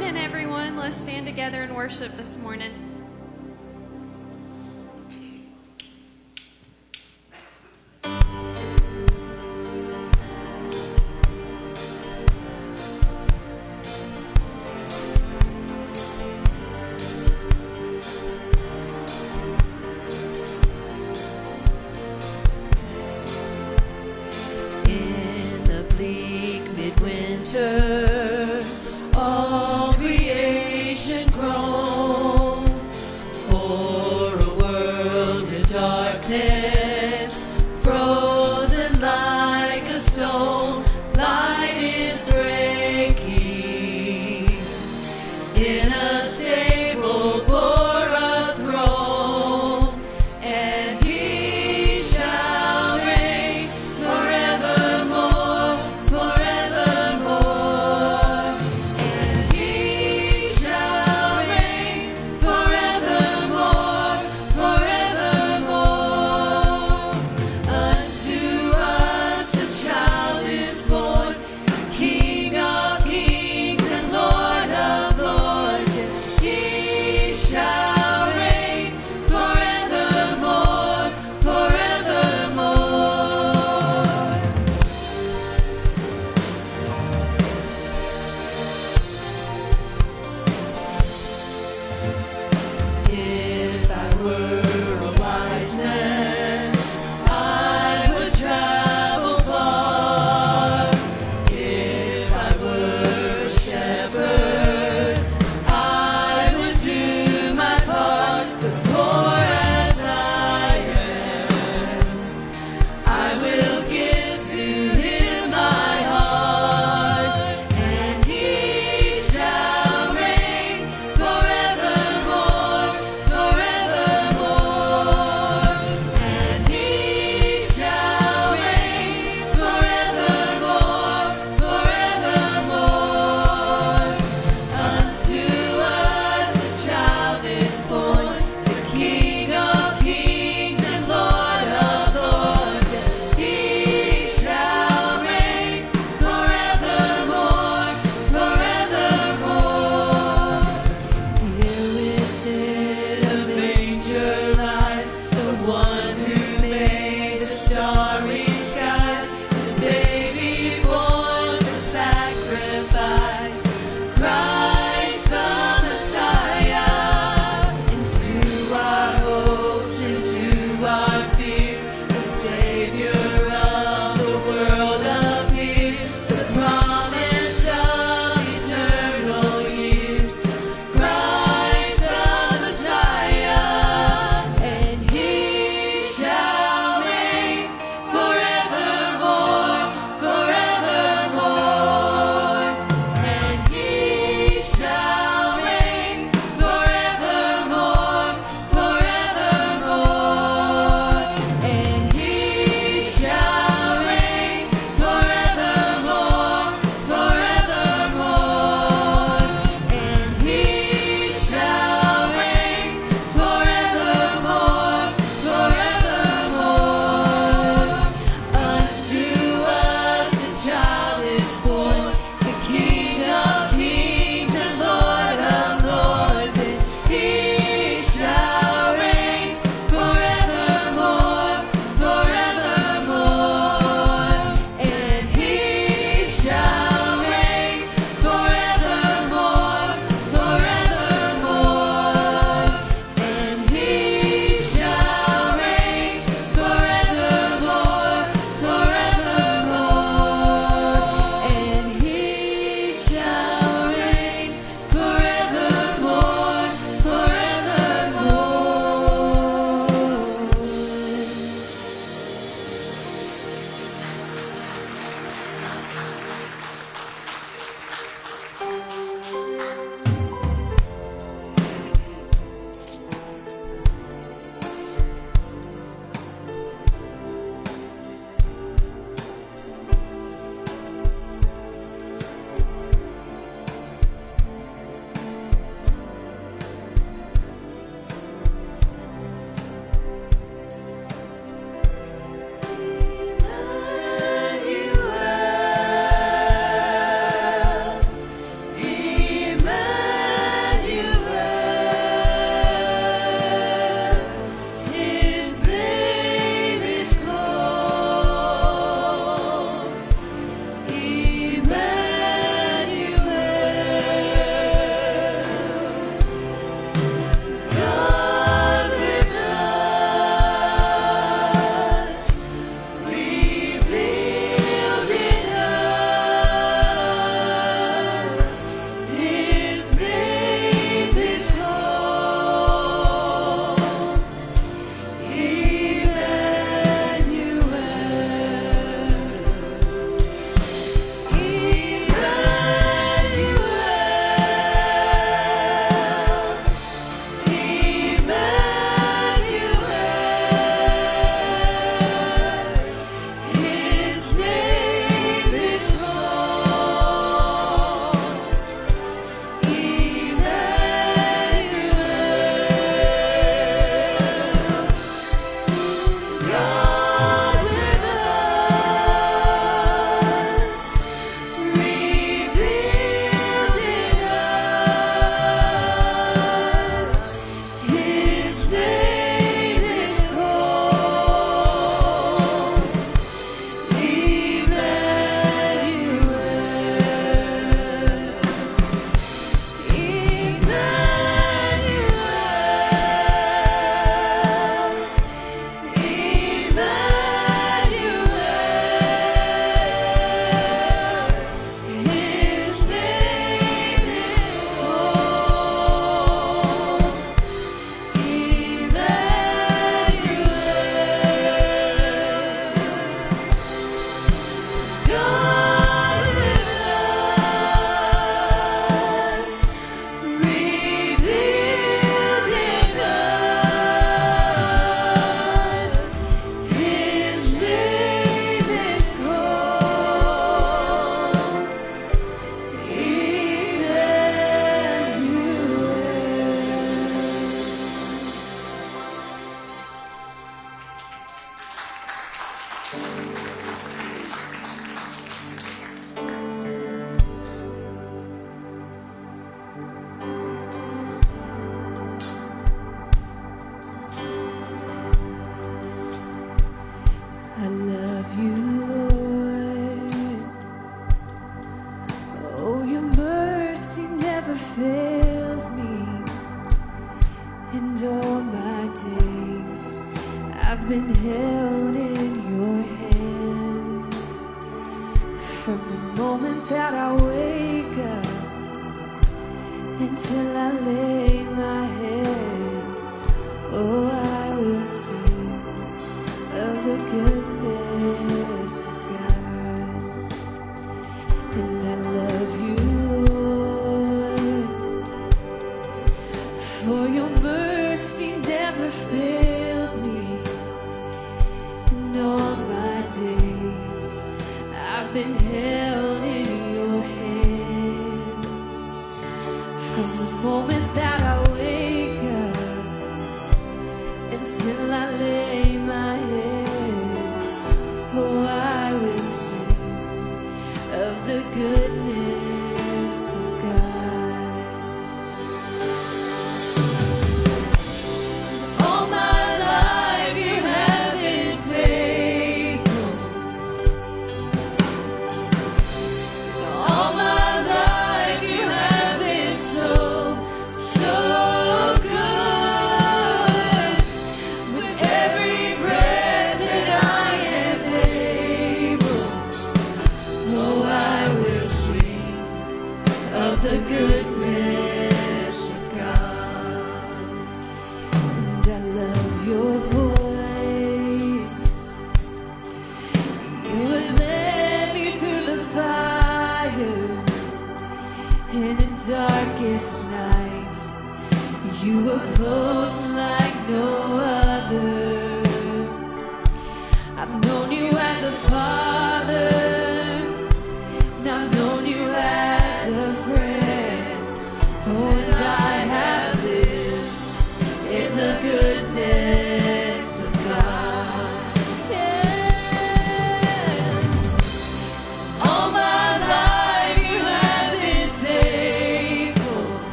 morning, everyone. Let's stand together and worship this morning.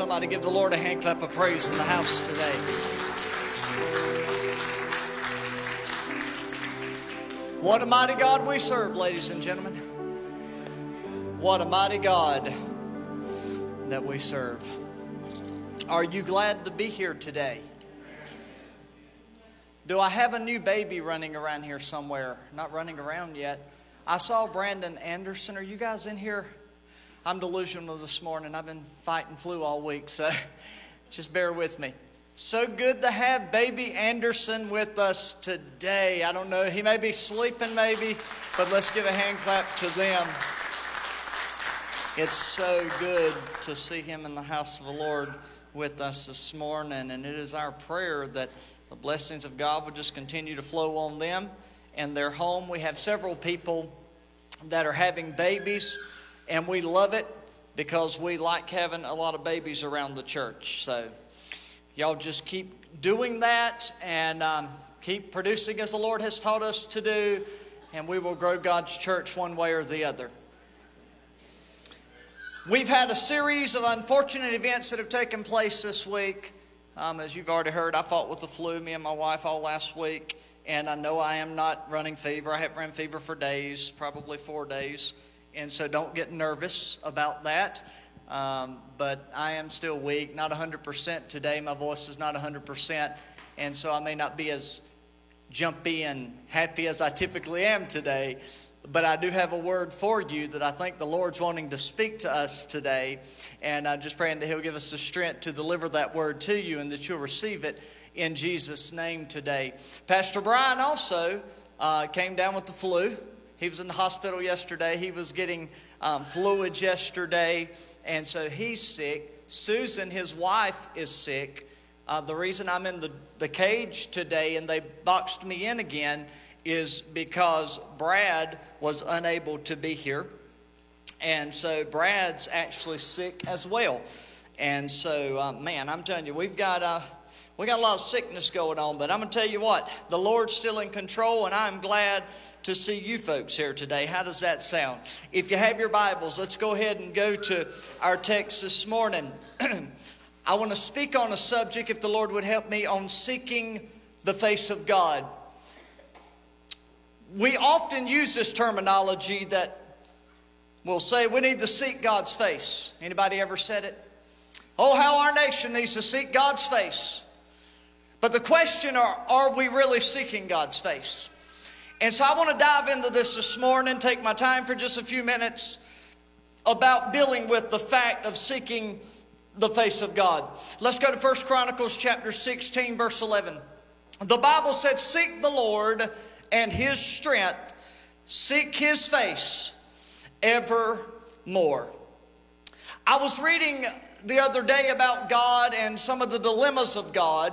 Somebody give the Lord a hand clap of praise in the house today? What a mighty God we serve, ladies and gentlemen. What a mighty God that we serve. Are you glad to be here today? Do I have a new baby running around here somewhere? Not running around yet. I saw Brandon Anderson. Are you guys in here? I'm delusional this morning. I've been fighting flu all week, so just bear with me. So good to have baby Anderson with us today. I don't know, he may be sleeping maybe, but let's give a hand clap to them. It's so good to see him in the house of the Lord with us this morning, and it is our prayer that the blessings of God will just continue to flow on them and their home. We have several people that are having babies and we love it because we like having a lot of babies around the church. So, y'all just keep doing that and um, keep producing as the Lord has taught us to do, and we will grow God's church one way or the other. We've had a series of unfortunate events that have taken place this week. Um, as you've already heard, I fought with the flu, me and my wife, all last week. And I know I am not running fever. I have run fever for days, probably four days. And so don't get nervous about that. Um, but I am still weak, not 100% today. My voice is not 100%. And so I may not be as jumpy and happy as I typically am today. But I do have a word for you that I think the Lord's wanting to speak to us today. And I'm just praying that He'll give us the strength to deliver that word to you and that you'll receive it in Jesus' name today. Pastor Brian also uh, came down with the flu. He was in the hospital yesterday. He was getting um, fluids yesterday. And so he's sick. Susan, his wife, is sick. Uh, the reason I'm in the, the cage today and they boxed me in again is because Brad was unable to be here. And so Brad's actually sick as well. And so, uh, man, I'm telling you, we've got, uh, we got a lot of sickness going on. But I'm going to tell you what, the Lord's still in control, and I'm glad to see you folks here today. How does that sound? If you have your Bibles, let's go ahead and go to our text this morning. I want to speak on a subject, if the Lord would help me, on seeking the face of God we often use this terminology that will say we need to seek God's face. Anybody ever said it? Oh, how our nation needs to seek God's face. But the question are, are we really seeking God's face? And so I want to dive into this this morning, take my time for just a few minutes about dealing with the fact of seeking the face of God. Let's go to First Chronicles chapter 16 verse 11. The Bible said, "Seek the Lord and his strength, seek his face evermore. I was reading the other day about God and some of the dilemmas of God,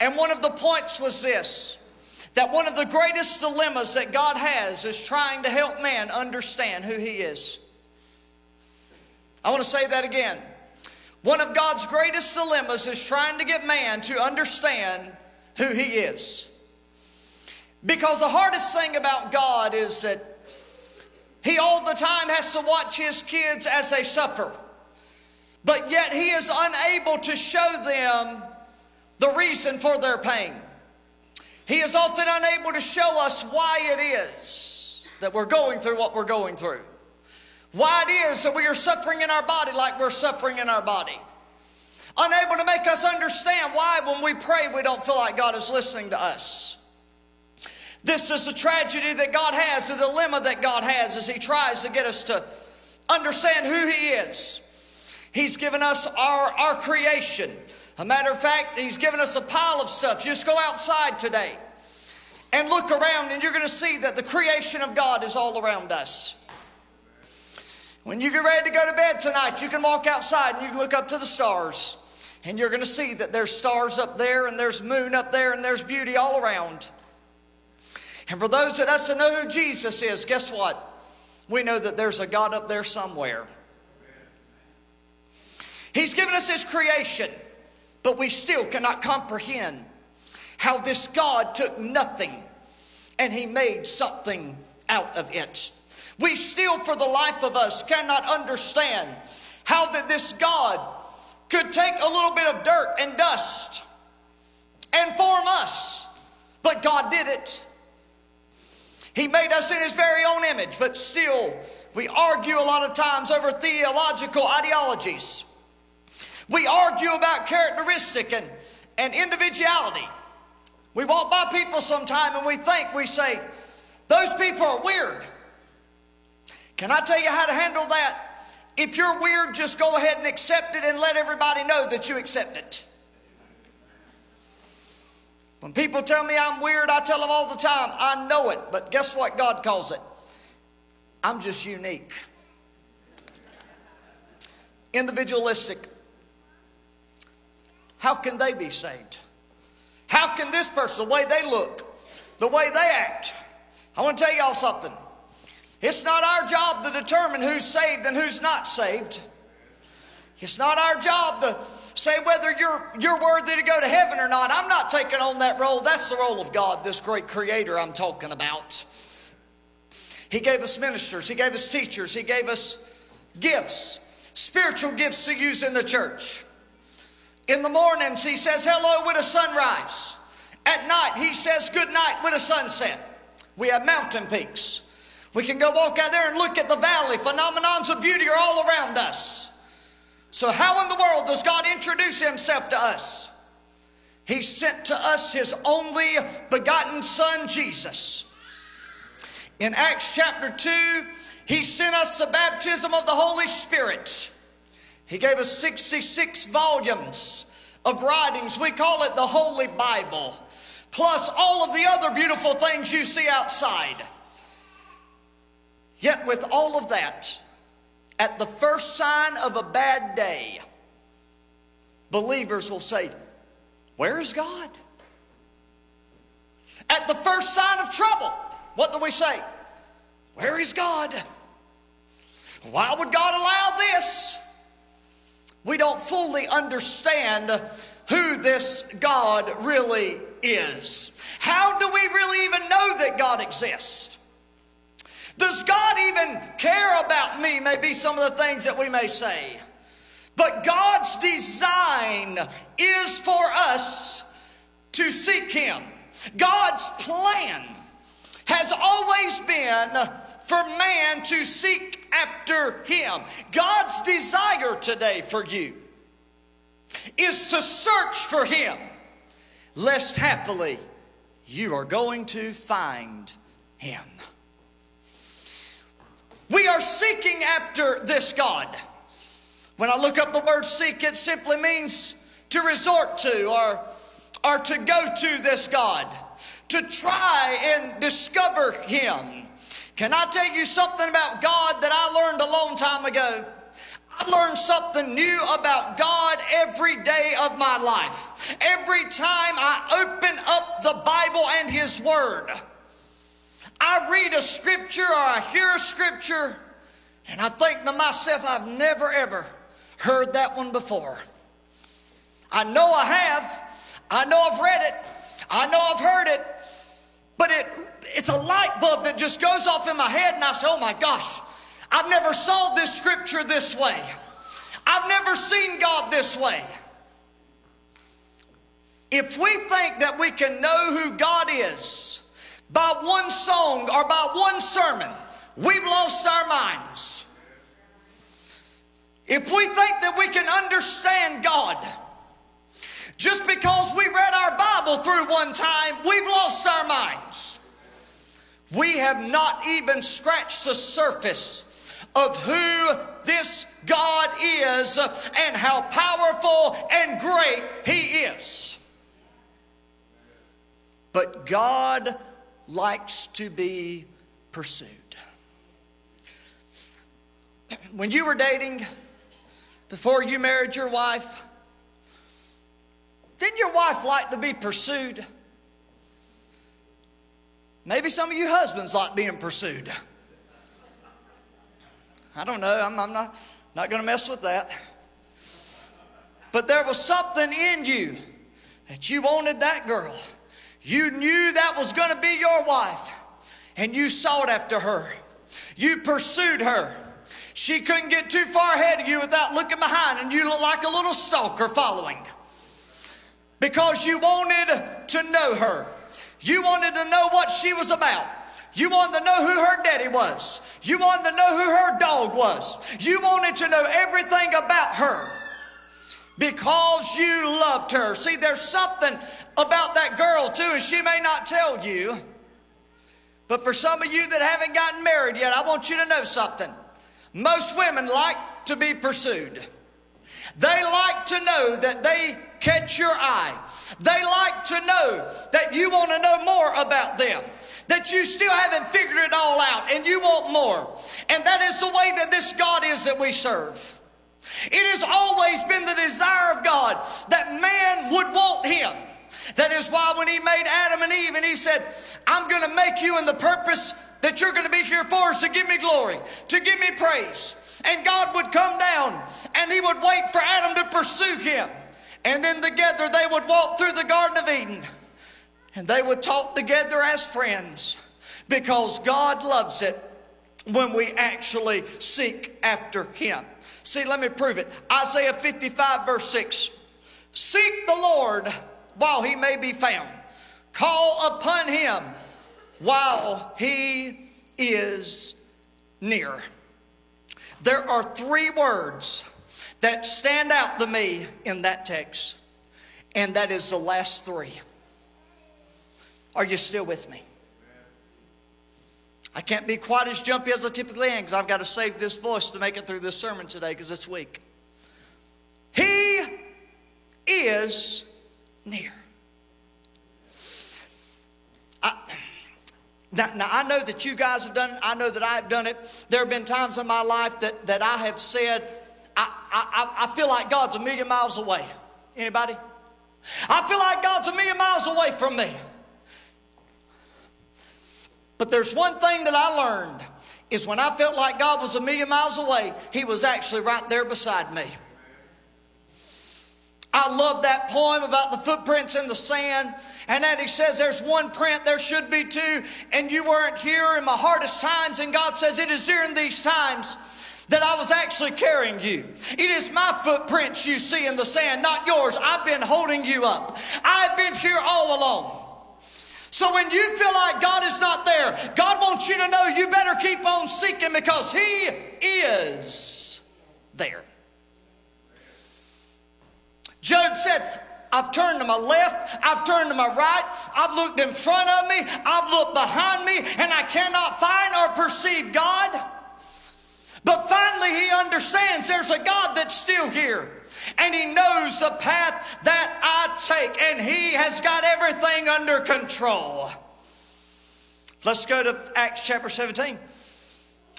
and one of the points was this that one of the greatest dilemmas that God has is trying to help man understand who he is. I want to say that again. One of God's greatest dilemmas is trying to get man to understand who he is. Because the hardest thing about God is that He all the time has to watch His kids as they suffer. But yet He is unable to show them the reason for their pain. He is often unable to show us why it is that we're going through what we're going through. Why it is that we are suffering in our body like we're suffering in our body. Unable to make us understand why, when we pray, we don't feel like God is listening to us. This is a tragedy that God has, a dilemma that God has as He tries to get us to understand who He is. He's given us our, our creation. A matter of fact, He's given us a pile of stuff. Just go outside today and look around, and you're going to see that the creation of God is all around us. When you get ready to go to bed tonight, you can walk outside and you can look up to the stars, and you're going to see that there's stars up there, and there's moon up there, and there's beauty all around. And for those of us that know who Jesus is, guess what? We know that there's a God up there somewhere. He's given us His creation, but we still cannot comprehend how this God took nothing and He made something out of it. We still, for the life of us, cannot understand how that this God could take a little bit of dirt and dust and form us, but God did it. He made us in His very own image, but still, we argue a lot of times over theological ideologies. We argue about characteristic and, and individuality. We walk by people sometime and we think, we say, those people are weird. Can I tell you how to handle that? If you're weird, just go ahead and accept it and let everybody know that you accept it. When people tell me I'm weird, I tell them all the time, I know it, but guess what God calls it? I'm just unique. Individualistic. How can they be saved? How can this person, the way they look, the way they act? I want to tell y'all something. It's not our job to determine who's saved and who's not saved. It's not our job to say whether you're, you're worthy to go to heaven or not. I'm not taking on that role. That's the role of God, this great creator I'm talking about. He gave us ministers, He gave us teachers, He gave us gifts, spiritual gifts to use in the church. In the mornings, He says hello with a sunrise. At night, He says good night with a sunset. We have mountain peaks. We can go walk out there and look at the valley. Phenomenons of beauty are all around us. So, how in the world does God introduce Himself to us? He sent to us His only begotten Son, Jesus. In Acts chapter 2, He sent us the baptism of the Holy Spirit. He gave us 66 volumes of writings. We call it the Holy Bible, plus all of the other beautiful things you see outside. Yet, with all of that, at the first sign of a bad day, believers will say, Where's God? At the first sign of trouble, what do we say? Where is God? Why would God allow this? We don't fully understand who this God really is. How do we really even know that God exists? Does God even care about me? May be some of the things that we may say. But God's design is for us to seek Him. God's plan has always been for man to seek after Him. God's desire today for you is to search for Him, lest happily you are going to find Him. We are seeking after this God. When I look up the word seek, it simply means to resort to or, or to go to this God, to try and discover Him. Can I tell you something about God that I learned a long time ago? I learn something new about God every day of my life. Every time I open up the Bible and His Word. I read a scripture or I hear a scripture and I think to myself, I've never ever heard that one before. I know I have. I know I've read it. I know I've heard it. But it, it's a light bulb that just goes off in my head, and I say, oh my gosh, I've never saw this scripture this way. I've never seen God this way. If we think that we can know who God is, by one song or by one sermon, we've lost our minds. If we think that we can understand God just because we read our Bible through one time, we've lost our minds. We have not even scratched the surface of who this God is and how powerful and great He is. But God likes to be pursued. When you were dating, before you married your wife, didn't your wife like to be pursued? Maybe some of you husbands like being pursued. I don't know. I'm, I'm not, not going to mess with that. But there was something in you that you wanted that girl. You knew that was going to be your wife, and you sought after her. You pursued her. She couldn't get too far ahead of you without looking behind, and you looked like a little stalker following because you wanted to know her. You wanted to know what she was about. You wanted to know who her daddy was. You wanted to know who her dog was. You wanted to know everything about her because you loved her. See, there's something about that girl, too, and she may not tell you. But for some of you that haven't gotten married yet, I want you to know something. Most women like to be pursued. They like to know that they catch your eye. They like to know that you want to know more about them, that you still haven't figured it all out and you want more. And that is the way that this God is that we serve. It has always been the desire of God that man would want him. That is why when he made Adam and Eve and he said, I'm going to make you in the purpose that you're going to be here for is to give me glory, to give me praise. And God would come down and he would wait for Adam to pursue him. And then together they would walk through the Garden of Eden and they would talk together as friends because God loves it when we actually seek after Him. See, let me prove it. Isaiah 55, verse 6. Seek the Lord while He may be found, call upon Him while He is near. There are three words that stand out to me in that text, and that is the last three. Are you still with me? I can't be quite as jumpy as I typically am because I've got to save this voice to make it through this sermon today because it's weak. He is near. I, now, now, I know that you guys have done it. I know that I've done it. There have been times in my life that, that I have said, I, I, I feel like God's a million miles away. Anybody? I feel like God's a million miles away from me. But there's one thing that I learned is when I felt like God was a million miles away, He was actually right there beside me. I love that poem about the footprints in the sand. And that he says there's one print, there should be two, and you weren't here in my hardest times. And God says it is during these times that I was actually carrying you. It is my footprints you see in the sand, not yours. I've been holding you up. I've been here all along. So when you feel like God is not there, God wants you to know you better keep on seeking because He is there. Job said, I've turned to my left, I've turned to my right, I've looked in front of me, I've looked behind me, and I cannot find or perceive God. But finally, he understands there's a God that's still here. And he knows the path that I take, and he has got everything under control. Let's go to Acts chapter 17.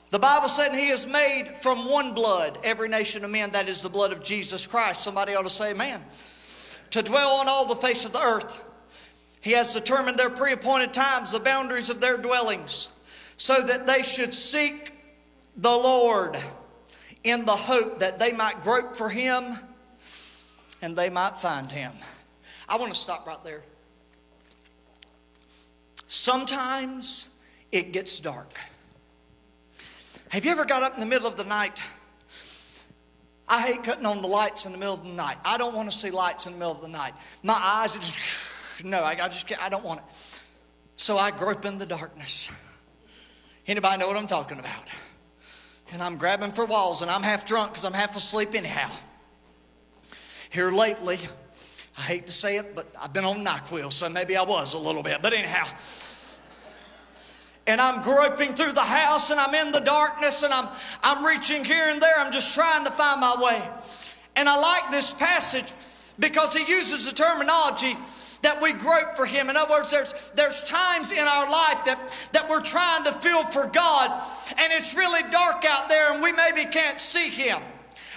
The Bible said he is made from one blood, every nation of men, that is the blood of Jesus Christ. Somebody ought to say amen. To dwell on all the face of the earth. He has determined their pre appointed times, the boundaries of their dwellings, so that they should seek the Lord in the hope that they might grope for him and they might find him. I want to stop right there. Sometimes it gets dark. Have you ever got up in the middle of the night? I hate cutting on the lights in the middle of the night. I don't want to see lights in the middle of the night. My eyes are just, no, I, just can't, I don't want it. So I grope in the darkness. Anybody know what I'm talking about? And I'm grabbing for walls and I'm half drunk because I'm half asleep anyhow. Here lately, I hate to say it, but I've been on NyQuil, so maybe I was a little bit. But anyhow, and I'm groping through the house and I'm in the darkness and I'm, I'm reaching here and there. I'm just trying to find my way. And I like this passage because he uses the terminology that we grope for Him. In other words, there's, there's times in our life that, that we're trying to feel for God, and it's really dark out there, and we maybe can't see Him.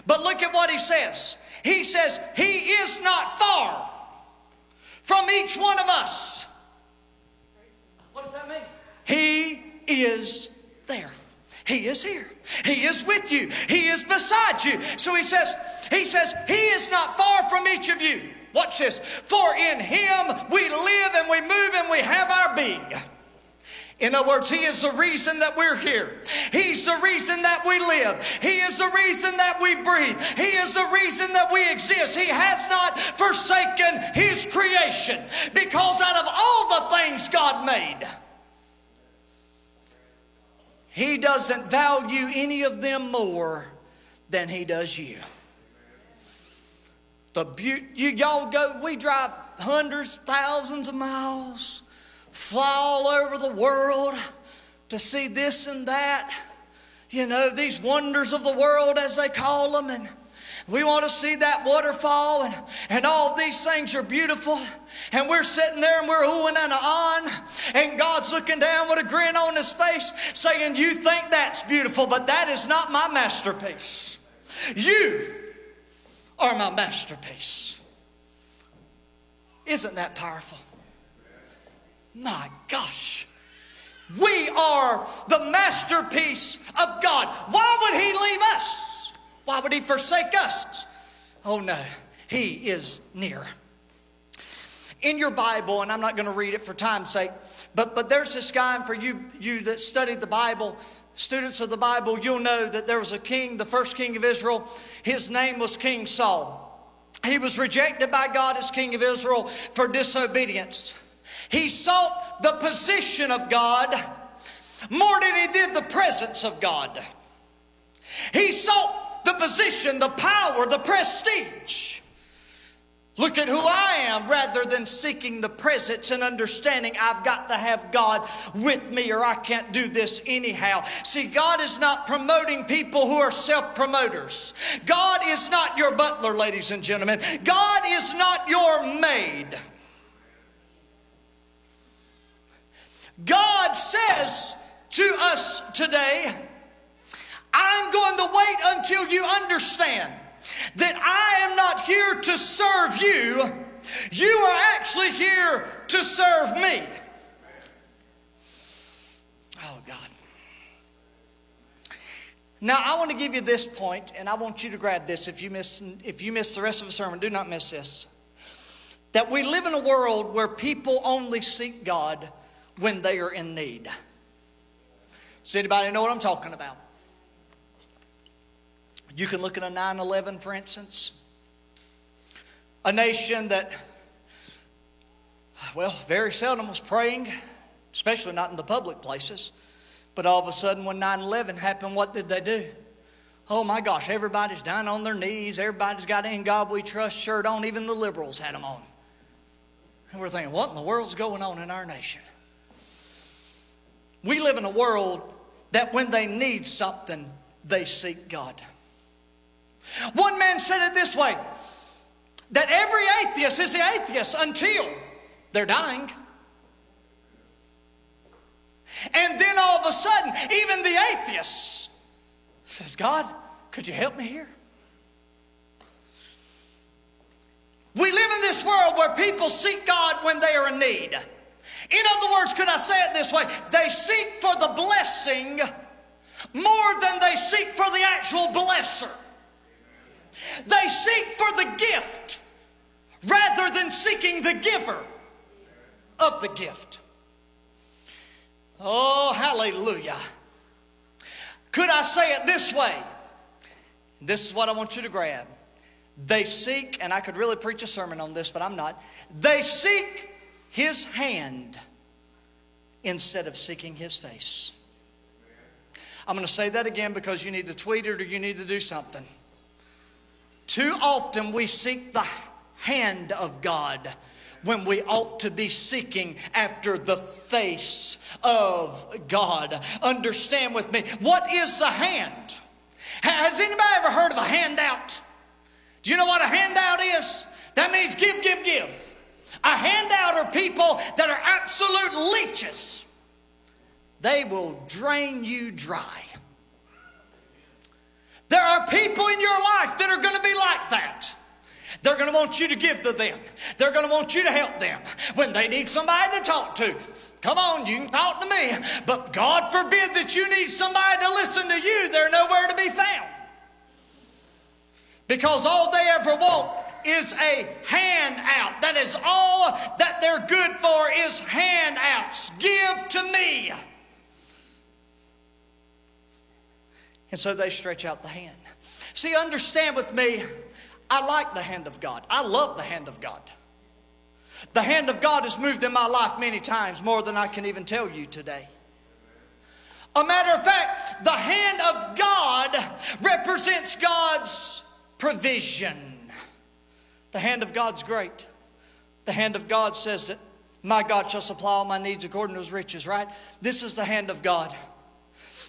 But look at what He says. He says, He is not far from each one of us. What does that mean? He is there. He is here. He is with you. He is beside you. So he says, he says, He is not far from each of you. Watch this. For in Him we live and we move and we have our being. In other words, He is the reason that we're here. He's the reason that we live. He is the reason that we breathe. He is the reason that we exist. He has not forsaken His creation because out of all the things God made, He doesn't value any of them more than He does you. The beauty, you, y'all go, we drive hundreds, thousands of miles, fly all over the world to see this and that. You know, these wonders of the world, as they call them. And we want to see that waterfall, and, and all these things are beautiful. And we're sitting there and we're oohing and on, and God's looking down with a grin on his face, saying, You think that's beautiful, but that is not my masterpiece. You are my masterpiece. Isn't that powerful? My gosh. We are the masterpiece of God. Why would He leave us? Why would He forsake us? Oh no, He is near. In your Bible, and I'm not going to read it for time's sake, but, but there's this guy, and for you, you that studied the Bible, students of the Bible, you'll know that there was a king, the first king of Israel. His name was King Saul. He was rejected by God as king of Israel for disobedience. He sought the position of God more than he did the presence of God. He sought the position, the power, the prestige. Look at who I am rather than seeking the presence and understanding I've got to have God with me or I can't do this anyhow. See, God is not promoting people who are self promoters. God is not your butler, ladies and gentlemen. God is not your maid. God says to us today, I'm going to wait until you understand that I am not here to serve you, you are actually here to serve me. Oh, God. Now, I want to give you this point, and I want you to grab this. If you miss, if you miss the rest of the sermon, do not miss this. That we live in a world where people only seek God when they are in need. Does anybody know what I'm talking about? You can look at a 9 11, for instance, a nation that, well, very seldom was praying, especially not in the public places. But all of a sudden, when 9 11 happened, what did they do? Oh my gosh, everybody's down on their knees. Everybody's got an In God We Trust shirt on. Even the liberals had them on. And we're thinking, what in the world's going on in our nation? We live in a world that when they need something, they seek God. One man said it this way that every atheist is the atheist until they're dying. And then all of a sudden, even the atheist says, God, could you help me here? We live in this world where people seek God when they are in need. In other words, could I say it this way? They seek for the blessing more than they seek for the actual blesser. They seek for the gift rather than seeking the giver of the gift. Oh, hallelujah. Could I say it this way? This is what I want you to grab. They seek, and I could really preach a sermon on this, but I'm not. They seek his hand instead of seeking his face. I'm going to say that again because you need to tweet it or you need to do something. Too often we seek the hand of God when we ought to be seeking after the face of God. Understand with me, what is the hand? Has anybody ever heard of a handout? Do you know what a handout is? That means give, give, give. A handout are people that are absolute leeches. They will drain you dry. There are people in your life that are going to be like that. They're going to want you to give to them. They're going to want you to help them when they need somebody to talk to. Come on, you can talk to me. But God forbid that you need somebody to listen to you. They're nowhere to be found. Because all they ever want is a handout. That is all that they're good for is handouts. Give to me. And so they stretch out the hand. See, understand with me, I like the hand of God. I love the hand of God. The hand of God has moved in my life many times, more than I can even tell you today. A matter of fact, the hand of God represents God's provision. The hand of God's great. The hand of God says that my God shall supply all my needs according to his riches, right? This is the hand of God.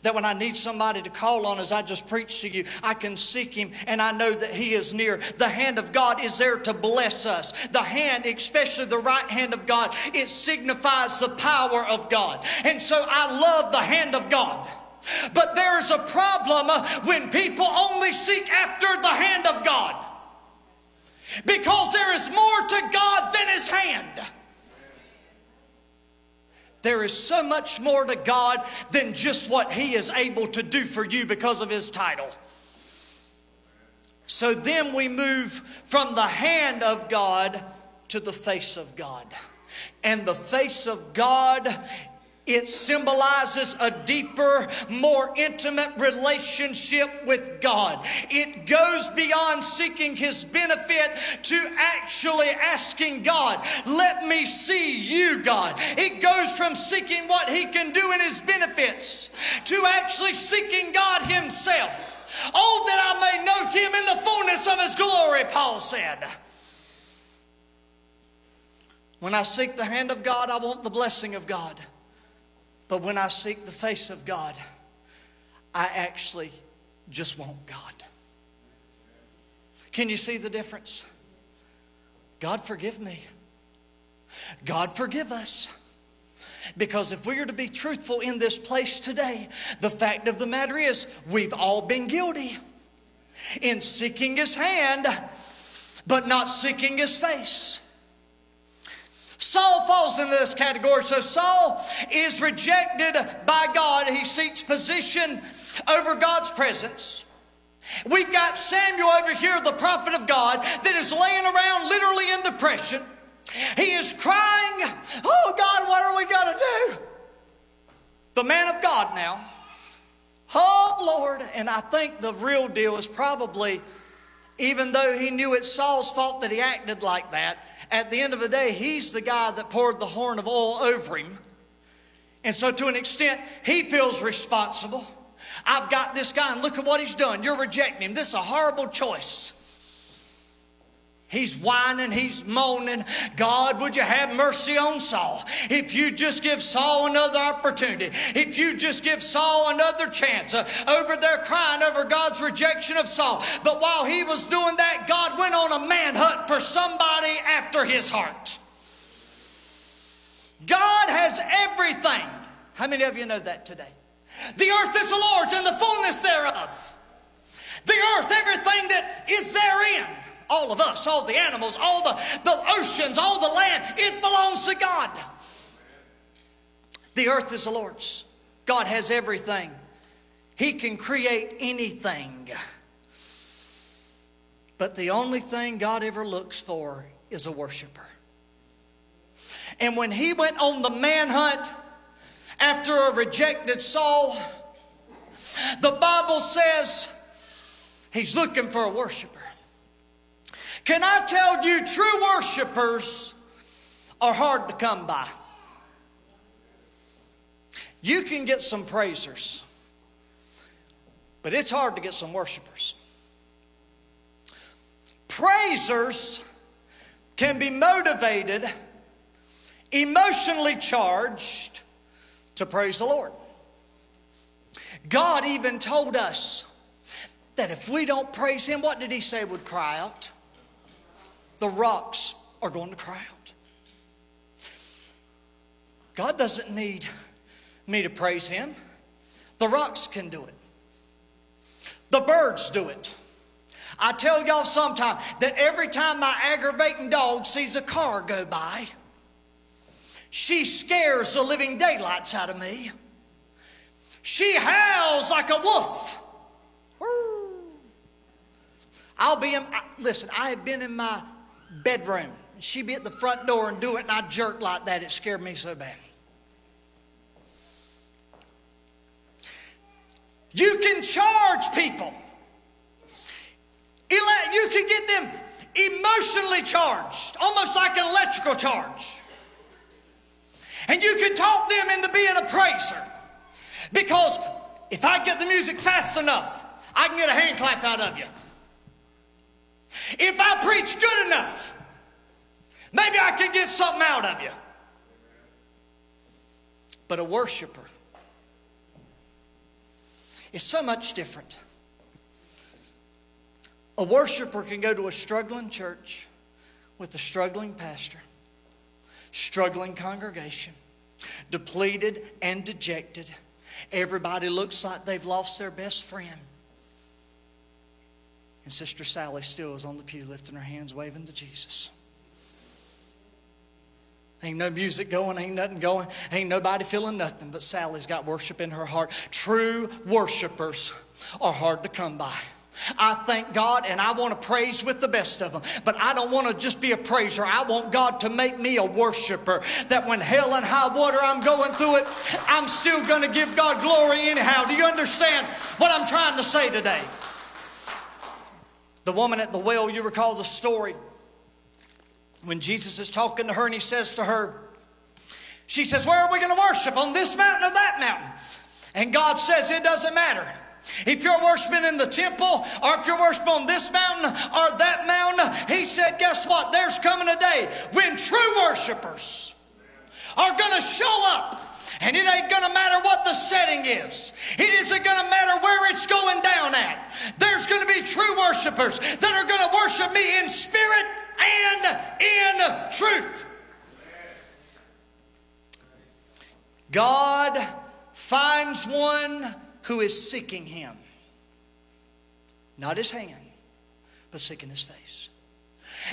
That when I need somebody to call on as I just preach to you, I can seek Him and I know that He is near. The hand of God is there to bless us. The hand, especially the right hand of God, it signifies the power of God. And so I love the hand of God. But there is a problem uh, when people only seek after the hand of God. Because there is more to God than His hand. There is so much more to God than just what He is able to do for you because of His title. So then we move from the hand of God to the face of God. And the face of God it symbolizes a deeper, more intimate relationship with God. It goes beyond seeking His benefit to actually asking God, let me see you, God. It goes from seeking what He can do in His benefits to actually seeking God Himself. Oh, that I may know Him in the fullness of His glory, Paul said. When I seek the hand of God, I want the blessing of God. But when I seek the face of God, I actually just want God. Can you see the difference? God, forgive me. God, forgive us. Because if we are to be truthful in this place today, the fact of the matter is we've all been guilty in seeking His hand, but not seeking His face. Saul falls into this category. So Saul is rejected by God. He seeks position over God's presence. We've got Samuel over here, the prophet of God, that is laying around literally in depression. He is crying, Oh God, what are we going to do? The man of God now. Oh Lord. And I think the real deal is probably, even though he knew it's Saul's fault that he acted like that, at the end of the day, he's the guy that poured the horn of oil over him. And so, to an extent, he feels responsible. I've got this guy, and look at what he's done. You're rejecting him. This is a horrible choice. He's whining, he's moaning. God, would you have mercy on Saul? If you just give Saul another opportunity, if you just give Saul another chance, uh, over there crying over God's rejection of Saul. But while he was doing that, God went on a manhunt for somebody after his heart. God has everything. How many of you know that today? The earth is the Lord's and the fullness thereof. The earth, everything that is therein all of us, all the animals, all the, the oceans, all the land, it belongs to God. The earth is the Lord's. God has everything. He can create anything. But the only thing God ever looks for is a worshiper. And when he went on the manhunt after a rejected Saul, the Bible says he's looking for a worshiper. Can I tell you, true worshipers are hard to come by. You can get some praisers, but it's hard to get some worshipers. Praisers can be motivated, emotionally charged to praise the Lord. God even told us that if we don't praise Him, what did He say would cry out? The rocks are going to cry out. God doesn't need me to praise Him. The rocks can do it, the birds do it. I tell y'all sometime that every time my aggravating dog sees a car go by, she scares the living daylights out of me. She howls like a wolf. I'll be in, listen, I have been in my bedroom. She'd be at the front door and do it, and I jerk like that. It scared me so bad. You can charge people. You can get them emotionally charged, almost like an electrical charge. And you can talk them into being a praiser. Because if I get the music fast enough, I can get a hand clap out of you. If I preach good enough, maybe I can get something out of you. But a worshiper is so much different. A worshiper can go to a struggling church with a struggling pastor, struggling congregation, depleted and dejected. Everybody looks like they've lost their best friend. And Sister Sally still is on the pew lifting her hands, waving to Jesus. Ain't no music going, ain't nothing going, ain't nobody feeling nothing, but Sally's got worship in her heart. True worshipers are hard to come by. I thank God and I want to praise with the best of them. But I don't want to just be a praiser. I want God to make me a worshiper. That when hell and high water I'm going through it, I'm still going to give God glory anyhow. Do you understand what I'm trying to say today? The woman at the well, you recall the story when Jesus is talking to her and he says to her, she says, Where are we going to worship? On this mountain or that mountain? And God says, It doesn't matter. If you're worshiping in the temple or if you're worshiping on this mountain or that mountain, He said, Guess what? There's coming a day when true worshipers are going to show up. And it ain't gonna matter what the setting is. It isn't gonna matter where it's going down at. There's gonna be true worshipers that are gonna worship me in spirit and in truth. God finds one who is seeking him. Not his hand, but seeking his face.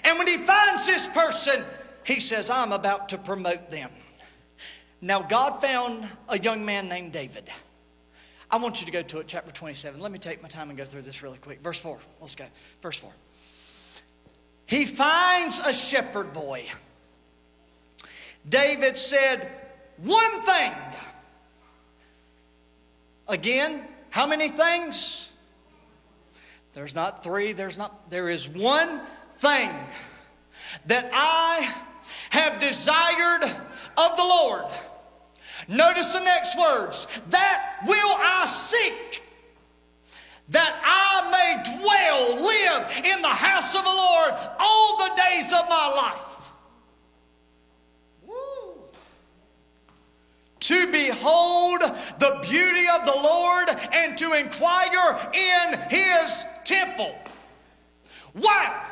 And when he finds this person, he says, I'm about to promote them. Now, God found a young man named David. I want you to go to it, chapter 27. Let me take my time and go through this really quick. Verse 4. Let's go. Verse 4. He finds a shepherd boy. David said, One thing. Again, how many things? There's not three, there's not, there is one thing that I have desired of the Lord. Notice the next words that will I seek that I may dwell, live in the house of the Lord all the days of my life. Woo. To behold the beauty of the Lord and to inquire in his temple. Wow!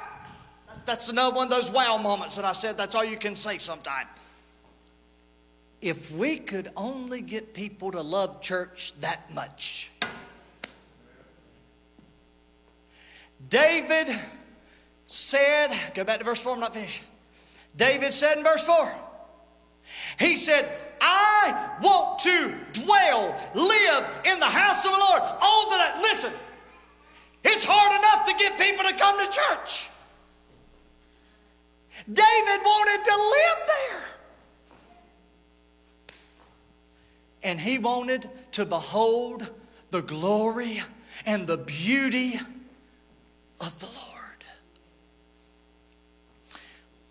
That's another one of those wow moments that I said that's all you can say sometimes. If we could only get people to love church that much. David said, go back to verse 4, I'm not finished. David said in verse 4, he said, I want to dwell, live in the house of the Lord. All that I, listen, it's hard enough to get people to come to church. David wanted to live there. And he wanted to behold the glory and the beauty of the Lord.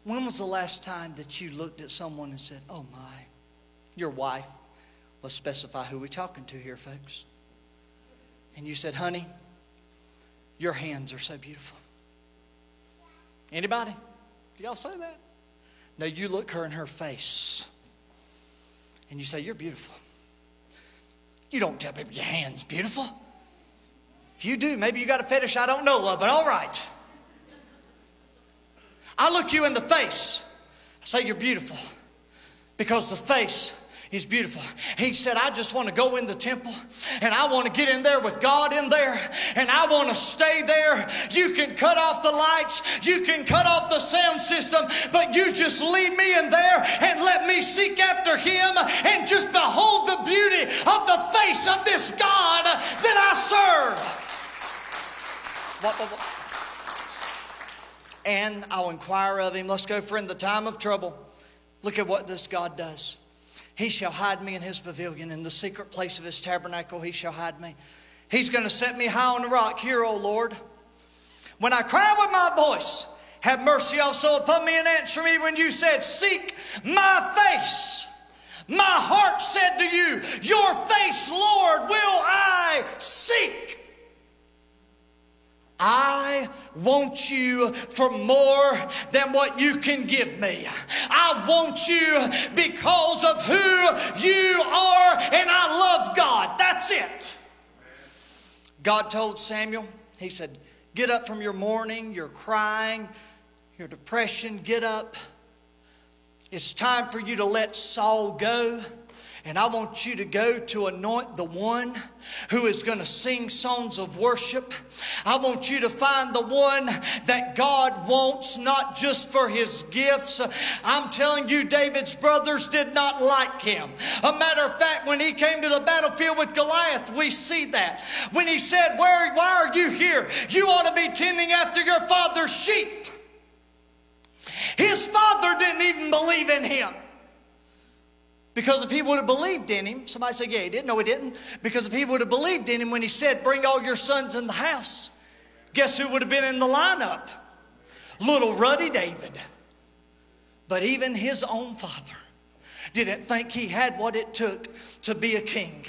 When was the last time that you looked at someone and said, Oh my, your wife? Let's specify who we're talking to here, folks. And you said, Honey, your hands are so beautiful. Anybody? Do y'all say that? No, you look her in her face and you say, You're beautiful. You don't tell people your hand's beautiful. If you do, maybe you got a fetish I don't know of, but all right. I look you in the face. I say you're beautiful because the face He's beautiful. He said, I just want to go in the temple and I want to get in there with God in there and I want to stay there. You can cut off the lights, you can cut off the sound system, but you just leave me in there and let me seek after Him and just behold the beauty of the face of this God that I serve. And I'll inquire of Him. Let's go friend, the time of trouble. Look at what this God does. He shall hide me in his pavilion. In the secret place of his tabernacle, he shall hide me. He's going to set me high on the rock. Hear, O Lord. When I cry with my voice, have mercy also upon me and answer me when you said, Seek my face. My heart said to you, Your face, Lord, will I seek. I want you for more than what you can give me. I want you because of who you are, and I love God. That's it. God told Samuel, He said, Get up from your mourning, your crying, your depression, get up. It's time for you to let Saul go. And I want you to go to anoint the one who is going to sing songs of worship. I want you to find the one that God wants, not just for his gifts. I'm telling you, David's brothers did not like him. A matter of fact, when he came to the battlefield with Goliath, we see that. When he said, Where, Why are you here? You ought to be tending after your father's sheep. His father didn't even believe in him. Because if he would have believed in him, somebody said, Yeah, he did. No, he didn't. Because if he would have believed in him when he said, Bring all your sons in the house, guess who would have been in the lineup? Little ruddy David. But even his own father didn't think he had what it took to be a king.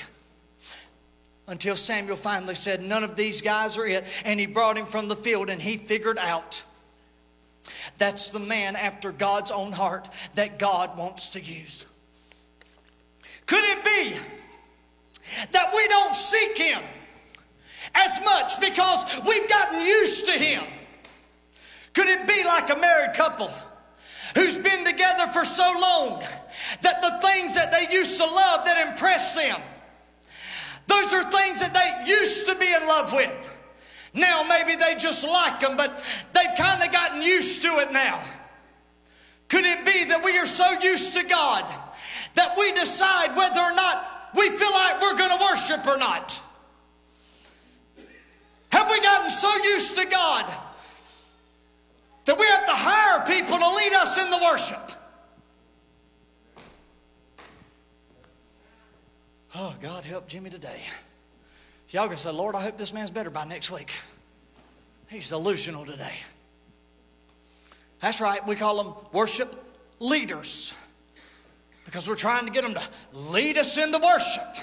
Until Samuel finally said, None of these guys are it. And he brought him from the field and he figured out that's the man after God's own heart that God wants to use. Could it be that we don't seek Him as much because we've gotten used to Him? Could it be like a married couple who's been together for so long that the things that they used to love that impress them, those are things that they used to be in love with? Now maybe they just like them, but they've kind of gotten used to it now. Could it be that we are so used to God that we decide whether or not we feel like we're going to worship or not? Have we gotten so used to God that we have to hire people to lead us in the worship? Oh, God help Jimmy today. Y'all can say, Lord, I hope this man's better by next week. He's delusional today. That's right, we call them worship leaders because we're trying to get them to lead us into worship.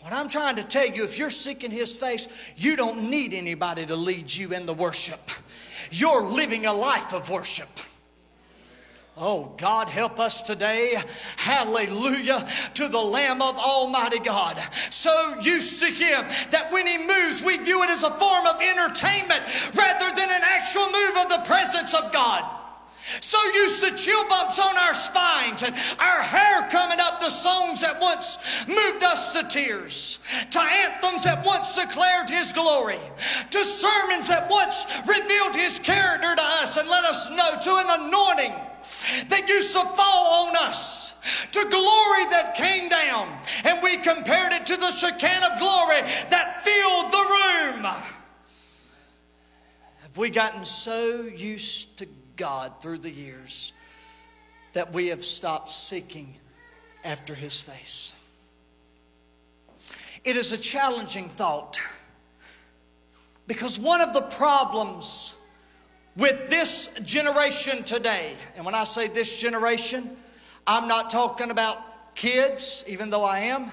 What I'm trying to tell you, if you're seeking His face, you don't need anybody to lead you in the worship. You're living a life of worship. Oh, God, help us today. Hallelujah to the Lamb of Almighty God. So used to Him that when He moves, we view it as a form of entertainment rather than an actual move of the presence of God. So used to chill bumps on our spines and our hair coming up to songs that once moved us to tears, to anthems that once declared His glory, to sermons that once revealed His character to us and let us know, to an anointing that used to fall on us, to glory that came down, and we compared it to the Shekinah of glory that filled the room. Have we gotten so used to God through the years that we have stopped seeking after His face. It is a challenging thought because one of the problems with this generation today, and when I say this generation, I'm not talking about kids, even though I am.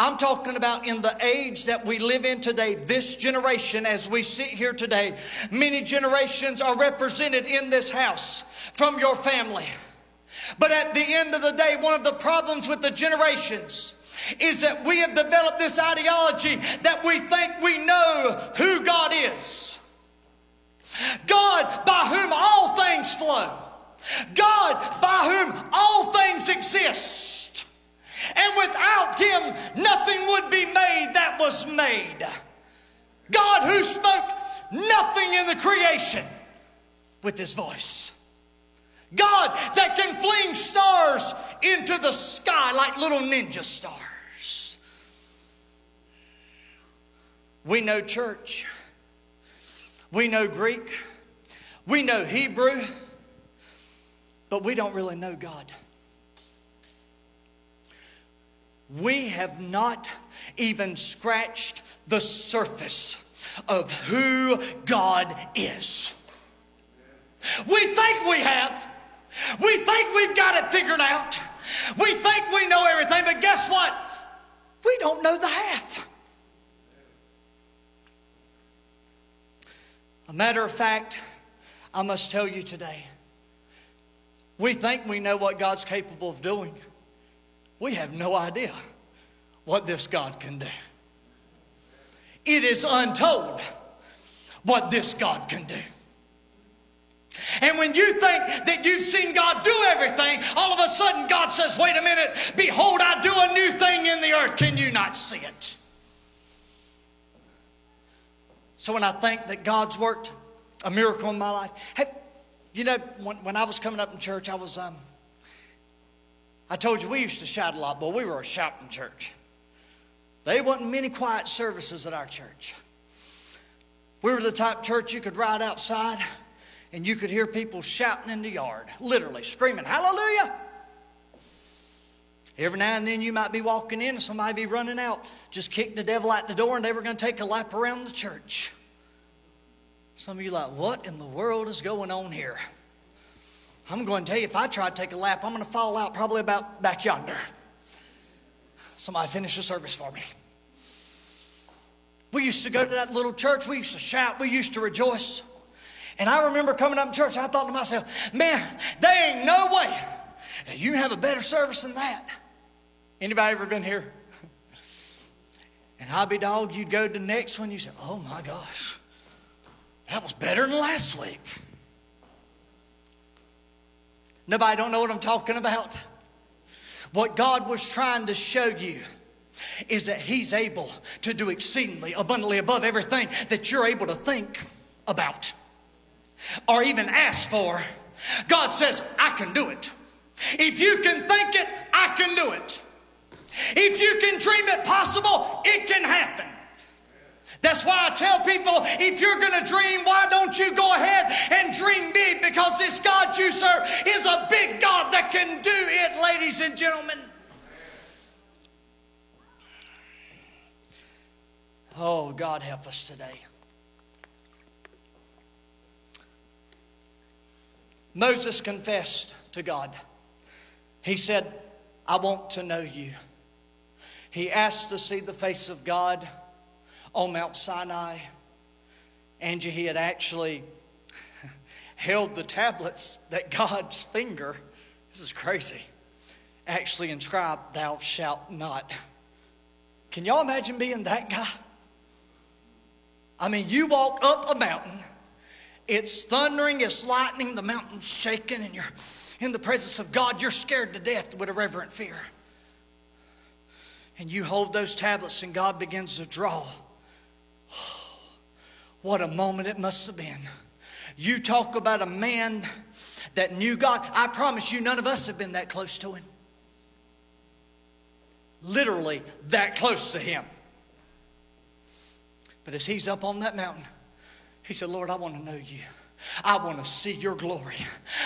I'm talking about in the age that we live in today, this generation, as we sit here today, many generations are represented in this house from your family. But at the end of the day, one of the problems with the generations is that we have developed this ideology that we think we know who God is. God by whom all things flow. God by whom all things exist without him, nothing would be made that was made. God who spoke nothing in the creation with his voice. God that can fling stars into the sky like little ninja stars. We know church. We know Greek. We know Hebrew. But we don't really know God. We have not even scratched the surface of who God is. We think we have. We think we've got it figured out. We think we know everything, but guess what? We don't know the half. A matter of fact, I must tell you today, we think we know what God's capable of doing. We have no idea what this God can do. It is untold what this God can do. And when you think that you've seen God do everything, all of a sudden God says, Wait a minute, behold, I do a new thing in the earth. Can you not see it? So when I think that God's worked a miracle in my life, have, you know, when, when I was coming up in church, I was, um, I told you we used to shout a lot, but we were a shouting church. There wasn't many quiet services at our church. We were the type church you could ride outside and you could hear people shouting in the yard, literally screaming, Hallelujah! Every now and then you might be walking in and somebody be running out, just kick the devil out the door, and they were going to take a lap around the church. Some of you like, what in the world is going on here? I'm going to tell you, if I try to take a lap, I'm going to fall out probably about back yonder. Somebody finish the service for me. We used to go to that little church. We used to shout. We used to rejoice. And I remember coming up to church, I thought to myself, man, there ain't no way you have a better service than that. Anybody ever been here? And I'd be dog, you'd go to the next one, you say, oh my gosh, that was better than last week. Nobody don't know what I'm talking about. What God was trying to show you is that He's able to do exceedingly abundantly above everything that you're able to think about or even ask for. God says, I can do it. If you can think it, I can do it. If you can dream it possible, it can happen. That's why I tell people if you're going to dream, why don't you go ahead and dream big? Because this God you serve is a big God that can do it, ladies and gentlemen. Oh, God, help us today. Moses confessed to God. He said, I want to know you. He asked to see the face of God on Mount Sinai. Angie, he had actually held the tablets that God's finger, this is crazy, actually inscribed, Thou shalt not. Can y'all imagine being that guy? I mean, you walk up a mountain, it's thundering, it's lightning, the mountain's shaking, and you're in the presence of God, you're scared to death with a reverent fear. And you hold those tablets, and God begins to draw. What a moment it must have been. You talk about a man that knew God. I promise you, none of us have been that close to him. Literally, that close to him. But as he's up on that mountain, he said, Lord, I want to know you. I want to see your glory.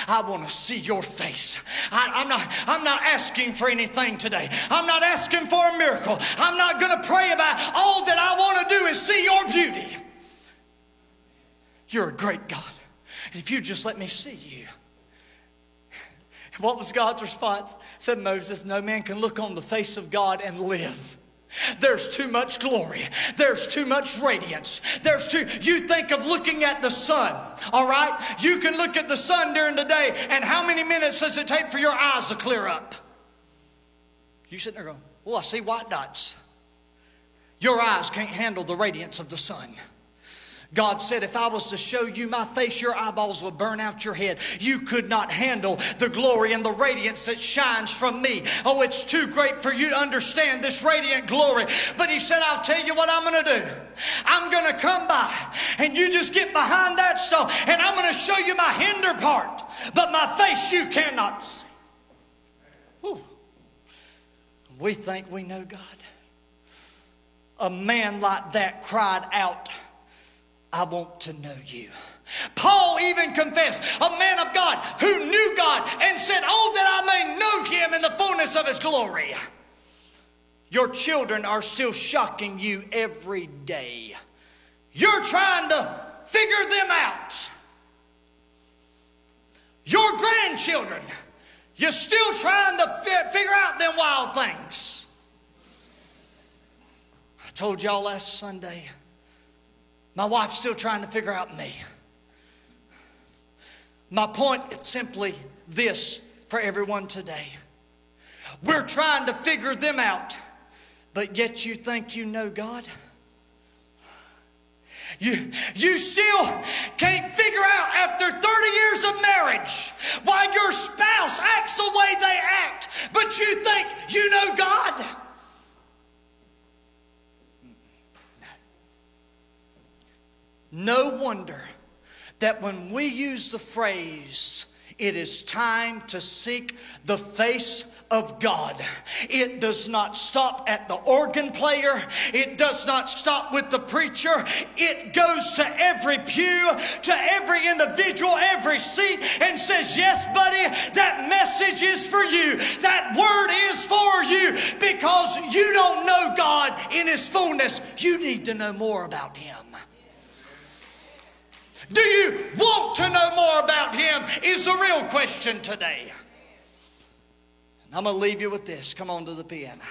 I want to see your face. I, am not, I'm not asking for anything today. I'm not asking for a miracle. I'm not going to pray about all that I want to do is see your beauty. You're a great God. If you just let me see you. What was God's response? Said Moses, No man can look on the face of God and live. There's too much glory. There's too much radiance. There's too, you think of looking at the sun, all right? You can look at the sun during the day, and how many minutes does it take for your eyes to clear up? You sitting there going, Well, I see white dots. Your eyes can't handle the radiance of the sun. God said, if I was to show you my face, your eyeballs would burn out your head. You could not handle the glory and the radiance that shines from me. Oh, it's too great for you to understand this radiant glory. But He said, I'll tell you what I'm going to do. I'm going to come by and you just get behind that stone and I'm going to show you my hinder part. But my face you cannot see. Whew. We think we know God. A man like that cried out I want to know you. Paul even confessed, a man of God who knew God and said, Oh, that I may know him in the fullness of his glory. Your children are still shocking you every day. You're trying to figure them out. Your grandchildren, you're still trying to fi- figure out them wild things. I told y'all last Sunday my wife's still trying to figure out me. My point is simply this for everyone today. We're trying to figure them out, but yet you think you know God. You, you still can't figure out after 30 years of marriage why your spouse acts the way they act, but you think you know God. No wonder that when we use the phrase, it is time to seek the face of God. It does not stop at the organ player. It does not stop with the preacher. It goes to every pew, to every individual, every seat, and says, Yes, buddy, that message is for you. That word is for you because you don't know God in His fullness. You need to know more about Him. Do you want to know more about Him? Is the real question today. And I'm going to leave you with this. Come on to the piano.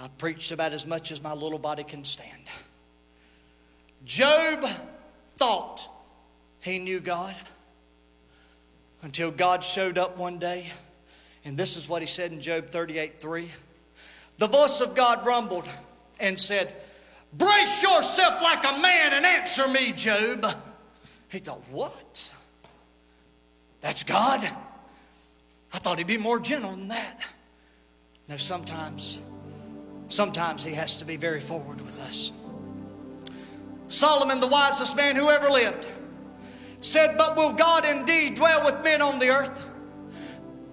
I've preached about as much as my little body can stand. Job thought he knew God until God showed up one day. And this is what he said in Job 38 3. The voice of God rumbled and said, Brace yourself like a man and answer me, Job. He thought, What? That's God? I thought he'd be more gentle than that. No, sometimes, sometimes he has to be very forward with us. Solomon, the wisest man who ever lived, said, But will God indeed dwell with men on the earth?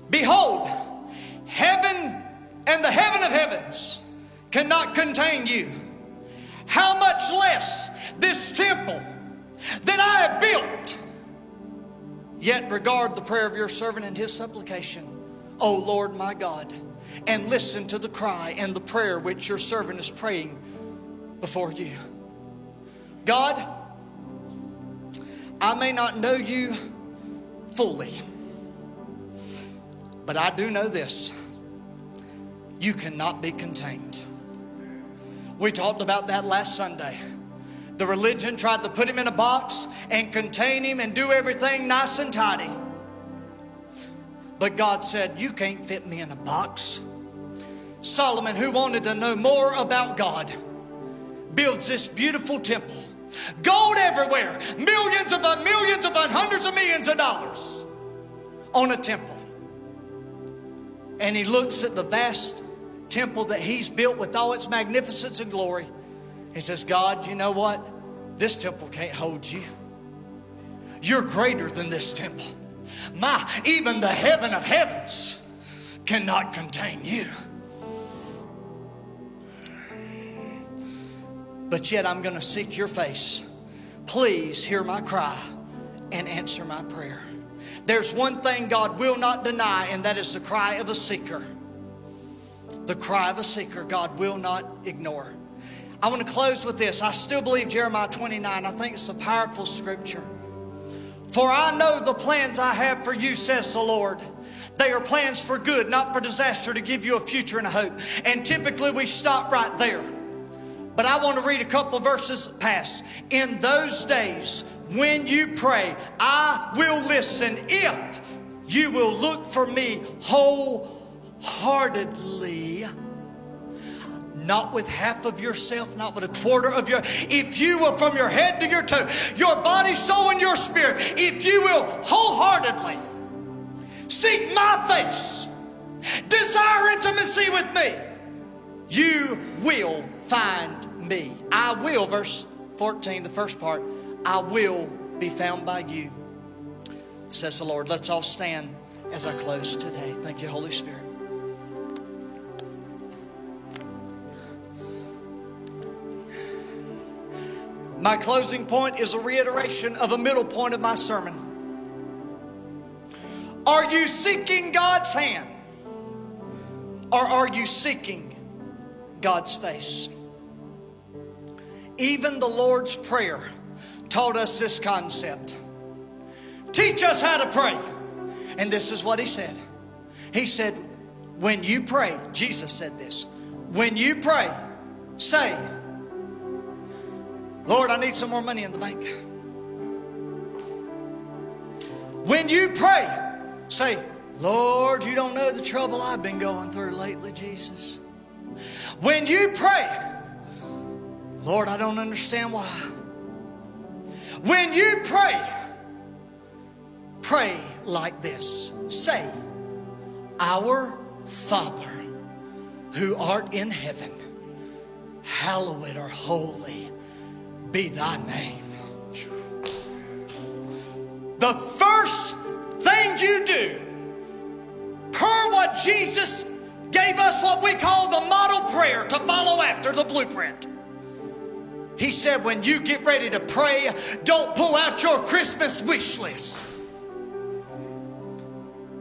Behold, heaven and the heaven of heavens cannot contain you how much less this temple that I have built. Yet regard the prayer of your servant and his supplication, O Lord my God, and listen to the cry and the prayer which your servant is praying before you. God, I may not know you fully, but I do know this you cannot be contained. We talked about that last Sunday. The religion tried to put him in a box and contain him and do everything nice and tidy. But God said, You can't fit me in a box. Solomon, who wanted to know more about God, builds this beautiful temple. Gold everywhere, millions upon millions upon hundreds of millions of dollars on a temple. And he looks at the vast temple that He's built with all its magnificence and glory. He says, God, you know what? This temple can't hold you. You're greater than this temple. My, even the heaven of heavens cannot contain you. But yet I'm going to seek your face. Please hear my cry and answer my prayer. There's one thing God will not deny, and that is the cry of a seeker. The cry of a seeker, God will not ignore. I want to close with this. I still believe Jeremiah 29. I think it's a powerful scripture. For I know the plans I have for you, says the Lord. They are plans for good, not for disaster, to give you a future and a hope. And typically we stop right there. But I want to read a couple verses past. In those days, when you pray, I will listen if you will look for me whole heartedly, not with half of yourself, not with a quarter of your, if you will, from your head to your toe, your body, soul, and your spirit, if you will wholeheartedly seek my face, desire intimacy with me, you will find me. I will, verse 14, the first part, I will be found by you, says the Lord. Let's all stand as I close today. Thank you, Holy Spirit. My closing point is a reiteration of a middle point of my sermon. Are you seeking God's hand? Or are you seeking God's face? Even the Lord's Prayer taught us this concept. Teach us how to pray. And this is what he said. He said, When you pray, Jesus said this, when you pray, say, Lord, I need some more money in the bank. When you pray, say, Lord, you don't know the trouble I've been going through lately, Jesus. When you pray, Lord, I don't understand why. When you pray, pray like this Say, Our Father who art in heaven, hallowed or holy be thy name. The first thing you do, per what Jesus gave us what we call the model prayer to follow after the blueprint. He said, when you get ready to pray, don't pull out your Christmas wish list.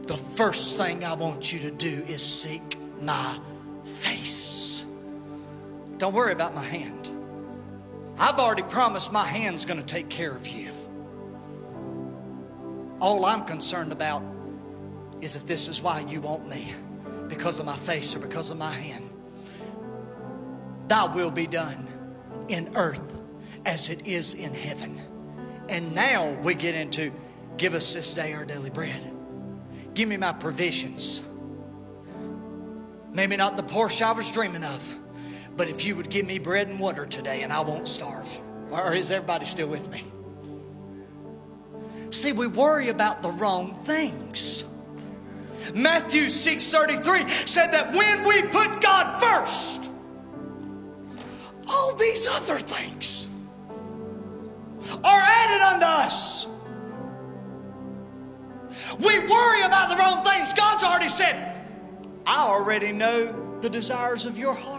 The first thing I want you to do is seek my face. Don't worry about my hand. I've already promised my hand's going to take care of you. All I'm concerned about is if this is why you want me because of my face or because of my hand. Thy will be done in earth as it is in heaven. And now we get into give us this day our daily bread. Give me my provisions. Maybe not the Porsche I was dreaming of, but if you would give me bread and water today and I won't starve. Or is everybody still with me? See, we worry about the wrong things. Matthew 6:33 said that when we put God first, all these other things are added unto us. We worry about the wrong things. God's already said, I already know the desires of your heart.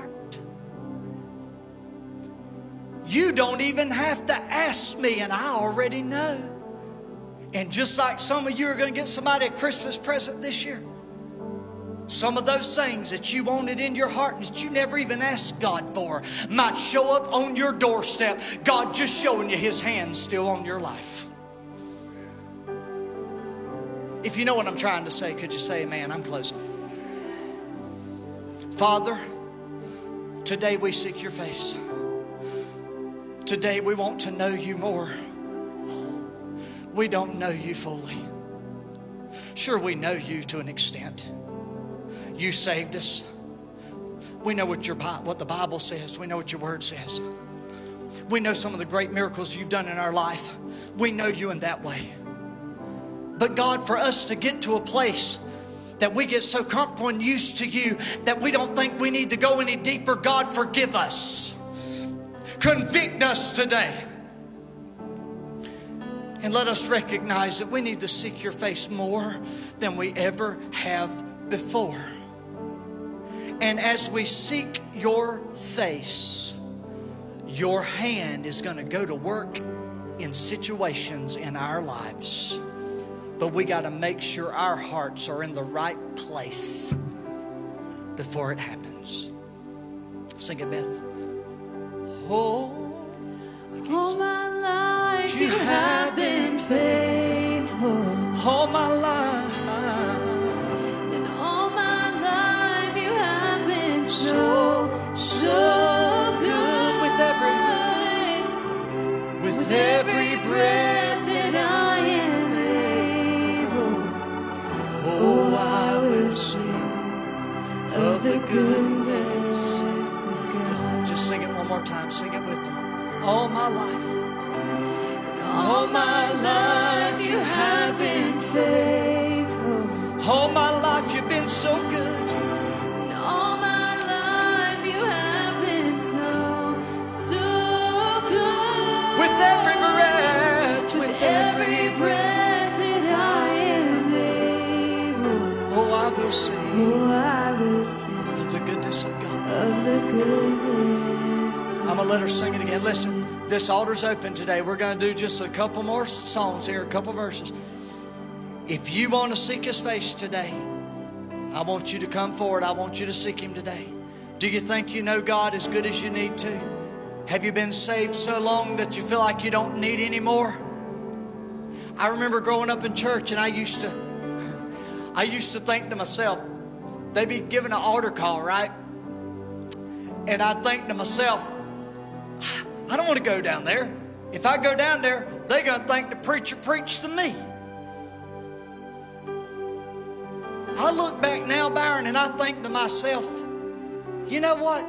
You don't even have to ask me, and I already know. And just like some of you are going to get somebody a Christmas present this year, some of those things that you wanted in your heart that you never even asked God for might show up on your doorstep. God just showing you His hand still on your life. If you know what I'm trying to say, could you say amen? I'm closing. Father, today we seek your face. Today we want to know you more. We don't know you fully. Sure, we know you to an extent. You saved us. We know what, your, what the Bible says, we know what your word says. We know some of the great miracles you've done in our life. We know you in that way. But God, for us to get to a place that we get so comfortable and used to you that we don't think we need to go any deeper, God, forgive us. Convict us today. And let us recognize that we need to seek your face more than we ever have before. And as we seek your face, your hand is going to go to work in situations in our lives. But we got to make sure our hearts are in the right place before it happens. Sing it, Beth. Oh, all my life you have been faithful. All my life. And all my life you have been so, so good. With every, with, with every breath that I am able. Oh, I oh, will sing of the goodness more time. Sing it with them. All my life. All my life you have been faithful. All my life you've been so good. All my life you have been so, so good. With every breath, With with every breath that I am able. Oh, I will sing Oh, I will sing of the goodness of God. of the goodness. I'm gonna let her sing it again. Listen, this altar's open today. We're gonna do just a couple more songs here, a couple verses. If you want to seek His face today, I want you to come forward. I want you to seek Him today. Do you think you know God as good as you need to? Have you been saved so long that you feel like you don't need any more? I remember growing up in church, and I used to, I used to think to myself, they'd be giving an altar call, right? And I think to myself, I don't want to go down there. If I go down there, they're going to think the preacher preached to me. I look back now, Byron, and I think to myself, you know what?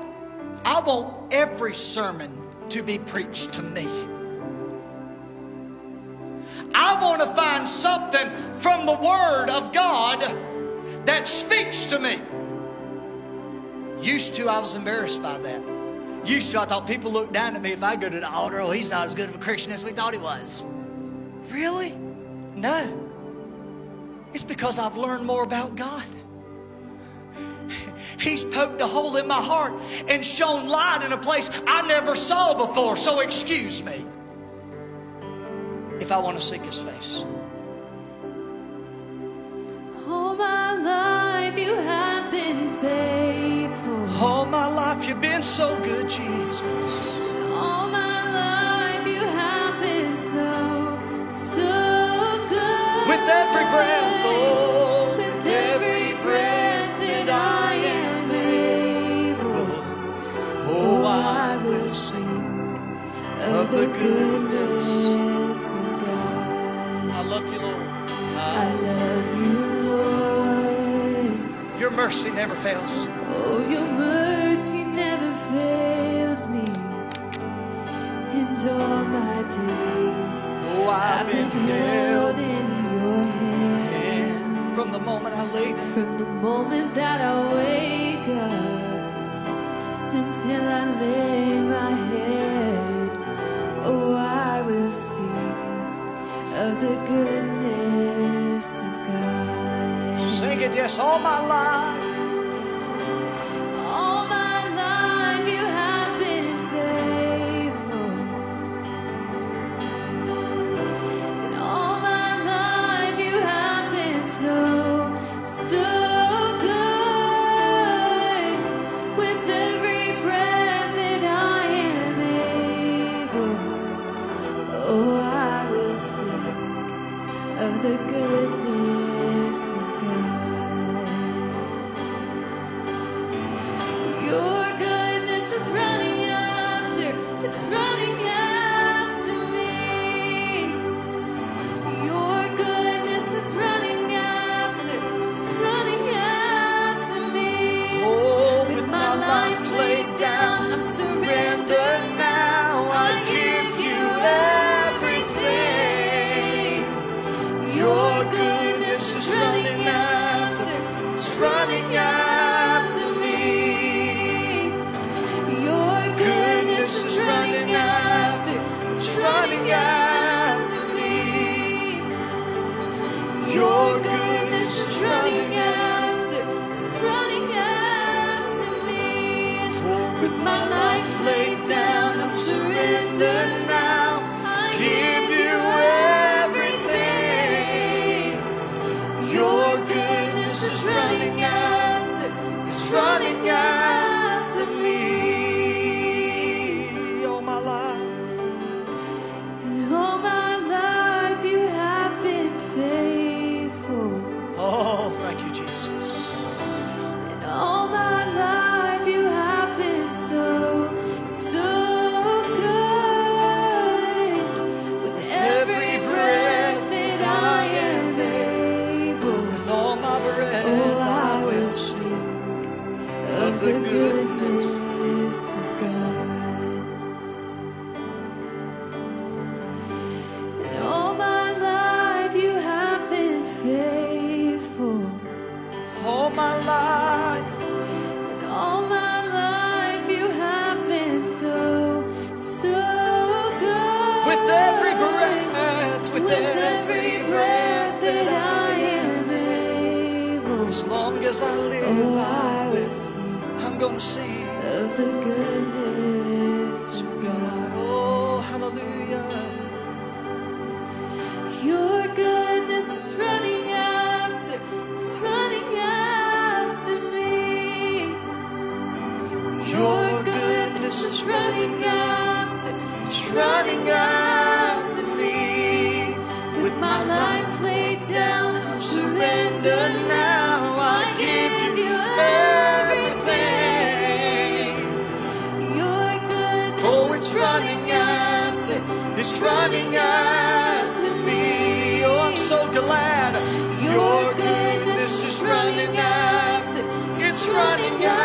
I want every sermon to be preached to me. I want to find something from the Word of God that speaks to me. Used to, I was embarrassed by that. Used to, I thought people looked down at me if I go to the altar. Oh, he's not as good of a Christian as we thought he was. Really? No. It's because I've learned more about God. He's poked a hole in my heart and shown light in a place I never saw before. So excuse me if I want to seek His face. All my life you have been faithful. My life you've been so good, Jesus. All my life you have been so, so good. With every breath, oh, With every breath that I am able, oh, oh, I will sing of the goodness. of God. I love you, Lord. I ah. love you, Lord. Your mercy never fails. Oh, your mercy And all my days, Oh, I've been held in your hand. in from the moment I laid down. From the moment that I wake up until I lay my head, oh, I will sing of the goodness of God. Sing it, yes, all my life. All my life you have Running after me. With my life laid down, I'm Surrender surrendered now. I give you everything. Your goodness Oh, it's running after, it's running after me. Oh, I'm so glad. Your goodness is running after, it's running after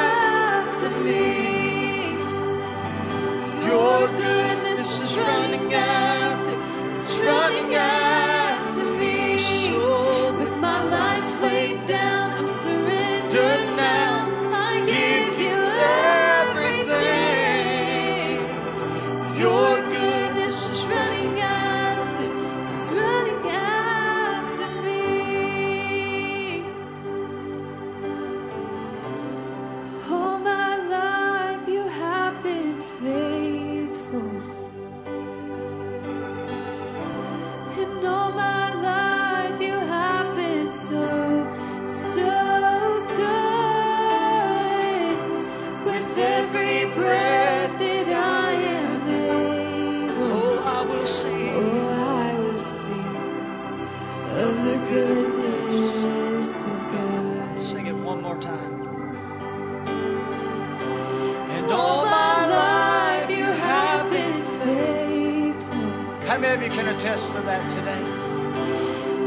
of you can attest to that today?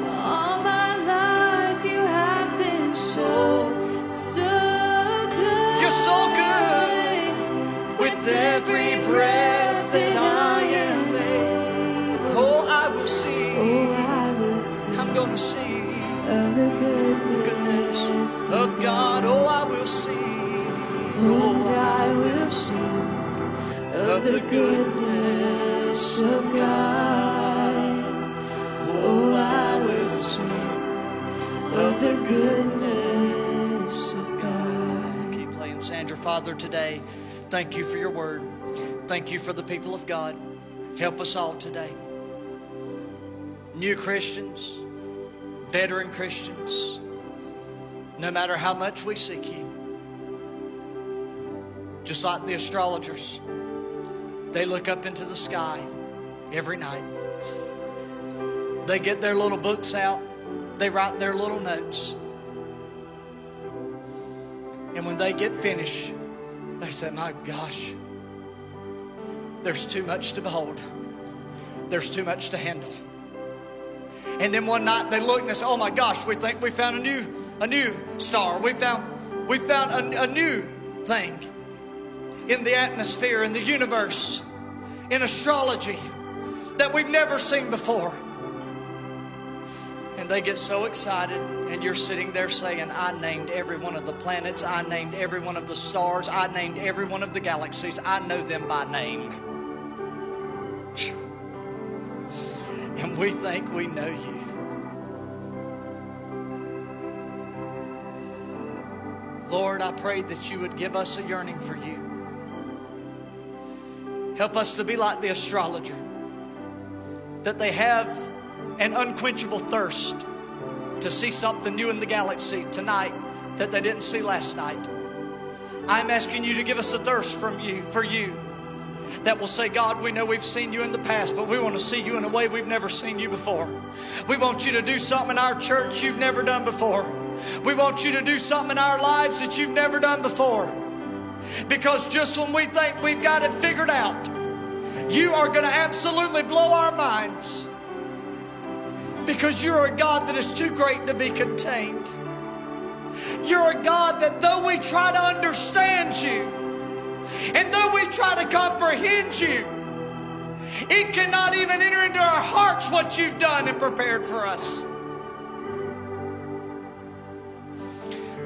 All my life you have been so, so good. You're so good. With every breath that I am able. Oh, I will sing. Oh, I will sing I'm gonna sing of the the goodness, goodness of God. Oh, I will see. Oh, I will see of the goodness of God. Oh, Father, today, thank you for your word. Thank you for the people of God. Help us all today. New Christians, veteran Christians, no matter how much we seek you, just like the astrologers, they look up into the sky every night. They get their little books out, they write their little notes. And when they get finished, they say, My gosh, there's too much to behold. There's too much to handle. And then one night they look and they say, Oh my gosh, we think we found a new, a new star. We found, we found a, a new thing in the atmosphere, in the universe, in astrology that we've never seen before. And they get so excited, and you're sitting there saying, I named every one of the planets, I named every one of the stars, I named every one of the galaxies, I know them by name. And we think we know you. Lord, I pray that you would give us a yearning for you. Help us to be like the astrologer, that they have an unquenchable thirst to see something new in the galaxy tonight that they didn't see last night. I'm asking you to give us a thirst from you for you that will say, God, we know we've seen you in the past, but we want to see you in a way we've never seen you before. We want you to do something in our church you've never done before. We want you to do something in our lives that you've never done before. Because just when we think we've got it figured out, you are going to absolutely blow our minds. Because you're a God that is too great to be contained. You're a God that though we try to understand you, and though we try to comprehend you, it cannot even enter into our hearts what you've done and prepared for us.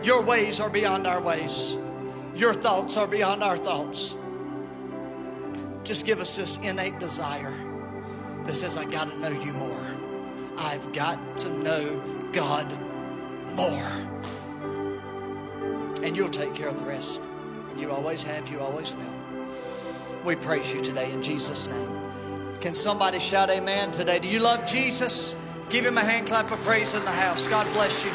Your ways are beyond our ways. Your thoughts are beyond our thoughts. Just give us this innate desire that says, I got to know you more. I've got to know God more. And you'll take care of the rest. You always have, you always will. We praise you today in Jesus' name. Can somebody shout amen today? Do you love Jesus? Give him a hand clap of praise in the house. God bless you.